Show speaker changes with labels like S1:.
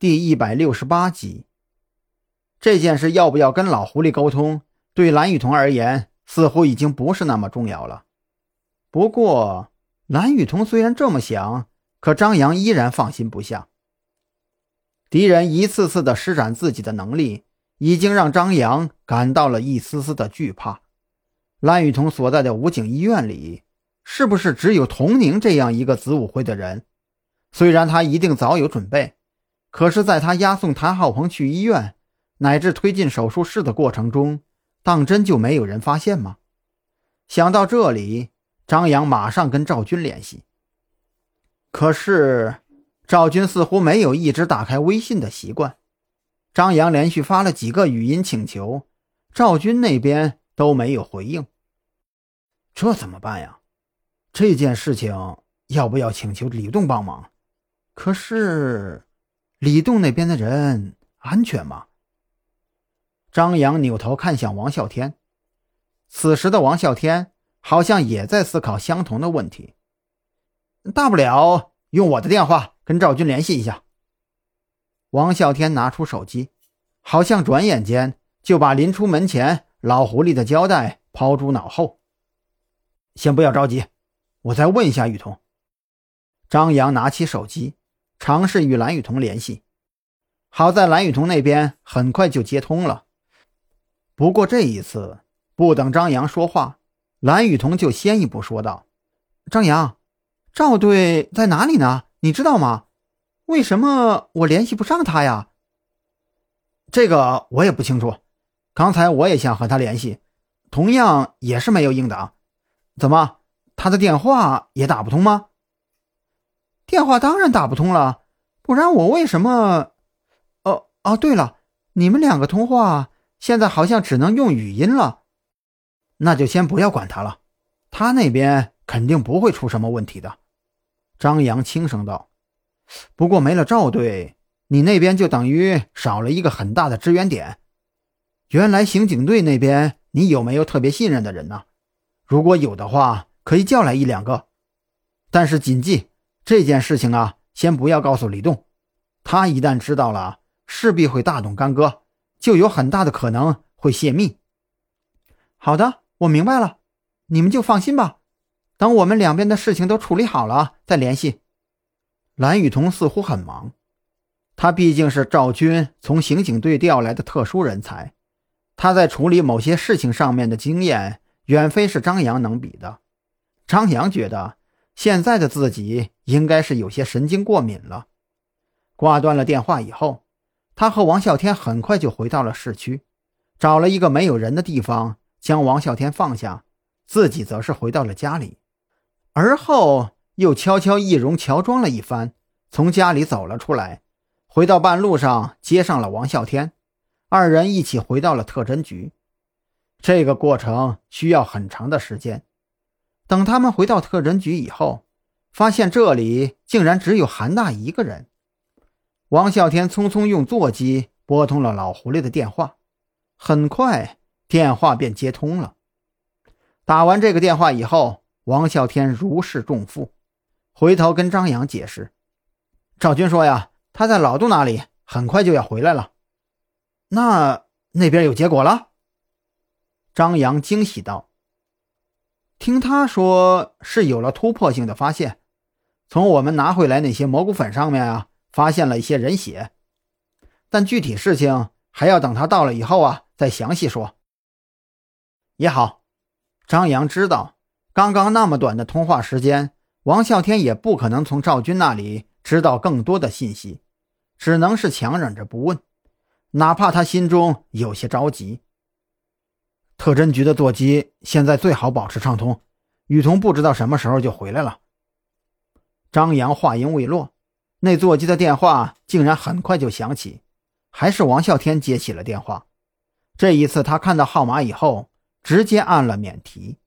S1: 第一百六十八集。这件事要不要跟老狐狸沟通，对蓝雨桐而言似乎已经不是那么重要了。不过，蓝雨桐虽然这么想，可张扬依然放心不下。敌人一次次的施展自己的能力，已经让张扬感到了一丝丝的惧怕。蓝雨桐所在的武警医院里，是不是只有童宁这样一个子午会的人？虽然他一定早有准备。可是，在他押送谭浩鹏去医院，乃至推进手术室的过程中，当真就没有人发现吗？想到这里，张扬马上跟赵军联系。可是，赵军似乎没有一直打开微信的习惯。张扬连续发了几个语音请求，赵军那边都没有回应。这怎么办呀？这件事情要不要请求李栋帮忙？可是。李栋那边的人安全吗？张扬扭头看向王啸天，此时的王啸天好像也在思考相同的问题。大不了用我的电话跟赵军联系一下。王啸天拿出手机，好像转眼间就把临出门前老狐狸的交代抛诸脑后。先不要着急，我再问一下雨桐。张扬拿起手机。尝试与蓝雨桐联系，好在蓝雨桐那边很快就接通了。不过这一次，不等张扬说话，蓝雨桐就先一步说道：“张扬，赵队在哪里呢？你知道吗？为什么我联系不上他呀？”“这个我也不清楚。刚才我也想和他联系，同样也是没有应答。怎么，他的电话也打不通吗？”电话当然打不通了，不然我为什么？哦哦，对了，你们两个通话现在好像只能用语音了，那就先不要管他了，他那边肯定不会出什么问题的。张扬轻声道：“不过没了赵队，你那边就等于少了一个很大的支援点。原来刑警队那边你有没有特别信任的人呢？如果有的话，可以叫来一两个，但是谨记。”这件事情啊，先不要告诉李栋，他一旦知道了，势必会大动干戈，就有很大的可能会泄密。好的，我明白了，你们就放心吧。等我们两边的事情都处理好了再联系。蓝雨桐似乎很忙，他毕竟是赵军从刑警队调来的特殊人才，他在处理某些事情上面的经验远非是张扬能比的。张扬觉得。现在的自己应该是有些神经过敏了。挂断了电话以后，他和王啸天很快就回到了市区，找了一个没有人的地方将王啸天放下，自己则是回到了家里。而后又悄悄易容乔装了一番，从家里走了出来，回到半路上接上了王啸天，二人一起回到了特侦局。这个过程需要很长的时间。等他们回到特侦局以后，发现这里竟然只有韩大一个人。王啸天匆匆用座机拨通了老狐狸的电话，很快电话便接通了。打完这个电话以后，王啸天如释重负，回头跟张扬解释：“赵军说呀，他在老杜那里，很快就要回来了。那那边有结果了？”张扬惊喜道。听他说是有了突破性的发现，从我们拿回来那些蘑菇粉上面啊，发现了一些人血，但具体事情还要等他到了以后啊再详细说。也好，张扬知道，刚刚那么短的通话时间，王啸天也不可能从赵军那里知道更多的信息，只能是强忍着不问，哪怕他心中有些着急。特侦局的座机现在最好保持畅通，雨桐不知道什么时候就回来了。张扬话音未落，那座机的电话竟然很快就响起，还是王啸天接起了电话。这一次，他看到号码以后，直接按了免提。